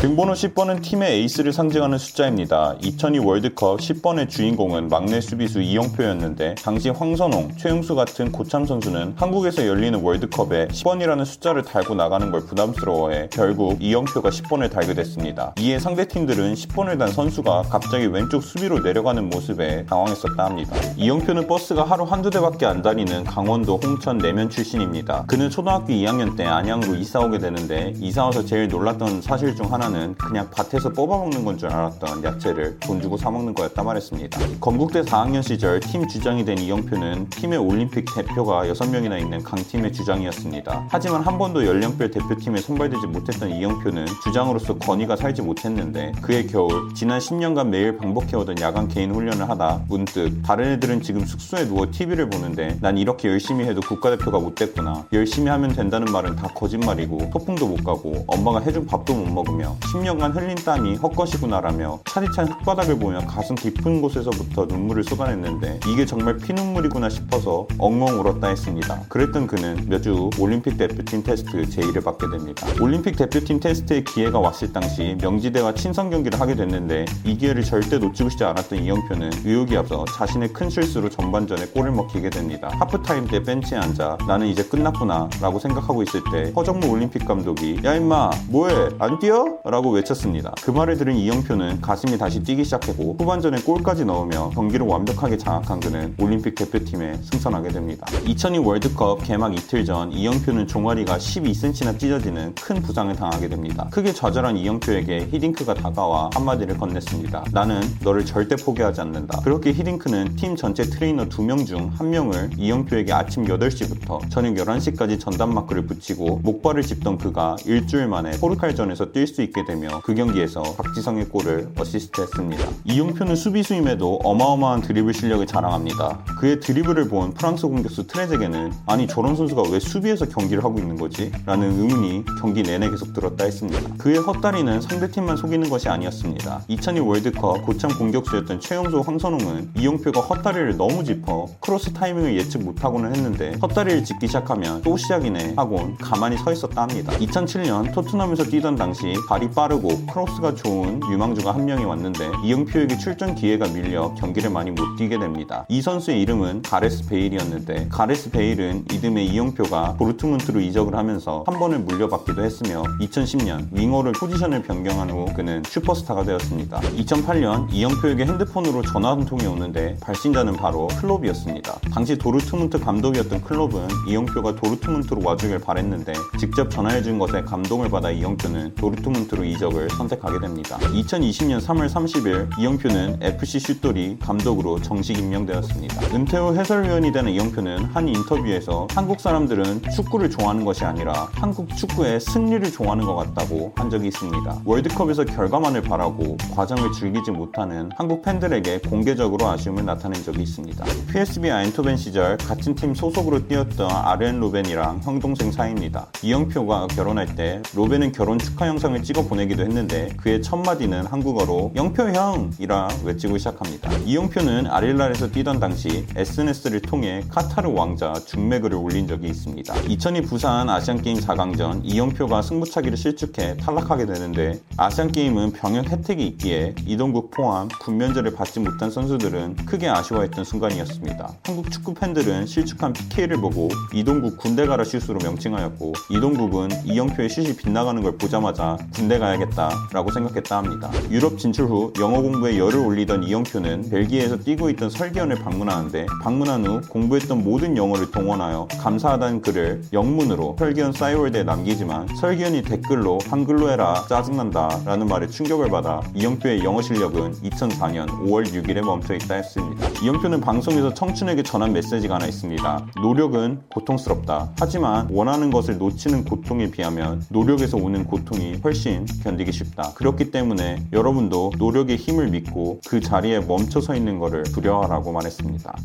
등번호 10번은 팀의 에이스를 상징하는 숫자입니다. 2002 월드컵 10번의 주인공은 막내 수비수 이영표였는데 당시 황선홍, 최용수 같은 고참 선수는 한국에서 열리는 월드컵에 10번이라는 숫자를 달고 나가는 걸 부담스러워해 결국 이영표가 10번을 달게 됐습니다. 이에 상대 팀들은 10번을 단 선수가 갑자기 왼쪽 수비로 내려가는 모습에 당황했었다 합니다. 이영표는 버스가 하루 한두 대밖에 안 다니는 강원도 홍천 내면 출신입니다. 그는 초등학교 2학년 때 안양으로 이사 오게 되는데 이사 와서 제일 놀랐던 사실 중 하나는 그냥 밭에서 뽑아먹는 건 줄 알았던 야채를 돈 주고 사먹는 거였다 말했습니다. 건국대 4학년 시절 팀 주장이 된 이영표는 팀의 올림픽 대표가 6명이나 있는 강팀의 주장이었습니다. 하지만 한 번도 연령별 대표팀에 선발되지 못했던 이영표는 주장으로서 권위가 살지 못했는데 그의 겨울 지난 10년간 매일 반복해오던 야간 개인 훈련을 하다 문득 다른 애들은 지금 숙소에 누워 TV를 보는데 난 이렇게 열심히 해도 국가대표가 못 됐구나. 열심히 하면 된다는 말은 다 거짓말이고 소풍도 못 가고 엄마가 해준 밥도 못 먹으며 10년간 흘린 땀이 헛것이구나라며 차디찬 흙바닥을 보며 가슴 깊은 곳에서부터 눈물을 쏟아냈는데 이게 정말 피눈물이구나 싶어서 엉엉 울었다 했습니다. 그랬던 그는 몇 주 올림픽 대표팀 테스트 제1을 받게 됩니다. 올림픽 대표팀 테스트의 기회가 왔을 당시 명지대와 친선 경기를 하게 됐는데 이 기회를 절대 놓치고 싶지 않았던 이영표는 의욕이 앞서 자신의 큰 실수로 전반전에 골을 먹히게 됩니다. 하프타임 때 벤치에 앉아 나는 이제 끝났구나 라고 생각하고 있을 때 허정무 올림픽 감독이 야 임마 뭐해 안 뛰어? 라고 외쳤습니다. 그 말을 들은 이영표는 가슴이 다시 뛰기 시작했고 후반전에 골까지 넣으며 경기를 완벽하게 장악한 그는 올림픽 대표팀에 승선하게 됩니다. 2002 월드컵 개막 이틀 전 이영표는 종아리가 12cm나 찢어지는 큰 부상을 당하게 됩니다. 크게 좌절한 이영표에게 히딩크가 다가와 한마디를 건넸습니다. 나는 너를 절대 포기하지 않는다. 그렇게 히딩크는 팀 전체 트레이너 2명 중 1명을 이영표에게 아침 8시부터 저녁 11시까지 전담 마크를 붙이고 목발을 짚던 그가 일주일 만에 포르칼전에서 뛸 수 있게 되며 그 경기에서 박지성의 골을 어시스트했습니다. 이영표는 수비수임에도 어마어마한 드리블 실력을 자랑합니다. 그의 드리블을 본 프랑스 공격수 트레제게는 아니 저런 선수가 왜 수비에서 경기를 하고 있는 거지? 라는 의문이 경기 내내 계속 들었다 했습니다. 그의 헛다리는 상대팀만 속이는 것이 아니었습니다. 2002 월드컵 고참 공격수였던 최용수 황선홍은 이영표가 헛다리를 너무 짚어 크로스 타이밍을 예측 못하고는 했는데 헛다리를 짚기 시작하면 또 시작이네 하곤 가만히 서 있었다 합니다. 2007년 토트넘에서 뛰던 당시 빠르고 크로스가 좋은 유망주가 한 명이 왔는데 이영표에게 출전 기회가 밀려 경기를 많이 못 뛰게 됩니다. 이 선수의 이름은 가레스 베일이었는데 가레스 베일은 이듬해 이영표가 도르트문트로 이적을 하면서 3번을 물려받기도 했으며 2010년 윙어로 포지션을 변경한 후 그는 슈퍼스타가 되었습니다. 2008년 이영표에게 핸드폰으로 전화 한 통이 오는데 발신자는 바로 클롭이었습니다. 당시 도르트문트 감독이었던 클롭은 이영표가 도르트문트로 와주길 바랬는데 직접 전화해준 것에 감동을 받아 이영표는 도르트문트로 이적을 선택하게 됩니다. 2020년 3월 30일 이영표는 FC 슛돌이 감독으로 정식 임명되었습니다. 은퇴 후 해설위원이 되는 이영표는 한 인터뷰에서 한국 사람들은 축구를 좋아하는 것이 아니라 한국 축구의 승리를 좋아하는 것 같다고 한 적이 있습니다. 월드컵에서 결과만을 바라고 과정을 즐기지 못하는 한국 팬들에게 공개적으로 아쉬움을 나타낸 적이 있습니다. PSV 아인토벤 시절 같은 팀 소속으로 뛰었던 아렌 로벤이랑 형 동생 사이입니다. 이영표가 결혼할 때 로벤은 결혼 축하 영상을 찍어 보내기도 했는데 그의 첫 마디는 한국어로 영표 형이라 외치고 시작합니다. 이영표는 아릴랄에서 뛰던 당시 SNS를 통해 카타르 왕자 중매글을 올린 적이 있습니다. 2002 부산 아시안게임 4강전 이영표가 승부차기를 실축해 탈락하게 되는데 아시안게임은 병역 혜택이 있기에 이동국 포함 군면제를 받지 못한 선수들은 크게 아쉬워했던 순간이었습니다. 한국 축구 팬들은 실축한 PK를 보고 이동국 군대 가라 슛으로 명칭하였고 이동국은 이영표의 슛이 빗나가는 걸 보자마자 군대 가야겠다라고 생각했다 합니다. 유럽 진출 후 영어 공부에 열을 올리던 이영표는 벨기에에서 뛰고 있던 설계원을 방문하는데 방문한 후 공부했던 모든 영어를 동원하여 감사하다는 글을 영문으로 설계원 싸이월드에 남기지만 설계원이 댓글로 한글로 해라 짜증난다 라는 말에 충격을 받아 이영표의 영어 실력은 2004년 5월 6일에 멈춰 있다 했습니다. 이영표는 방송에서 청춘에게 전한 메시지가 하나 있습니다. 노력은 고통스럽다. 하지만 원하는 것을 놓치는 고통에 비하면 노력에서 오는 고통이 훨씬 견디기 쉽다. 그렇기 때문에 여러분도 노력의 힘을 믿고 그 자리에 멈춰 서 있는 것을 두려워하라고 말했습니다.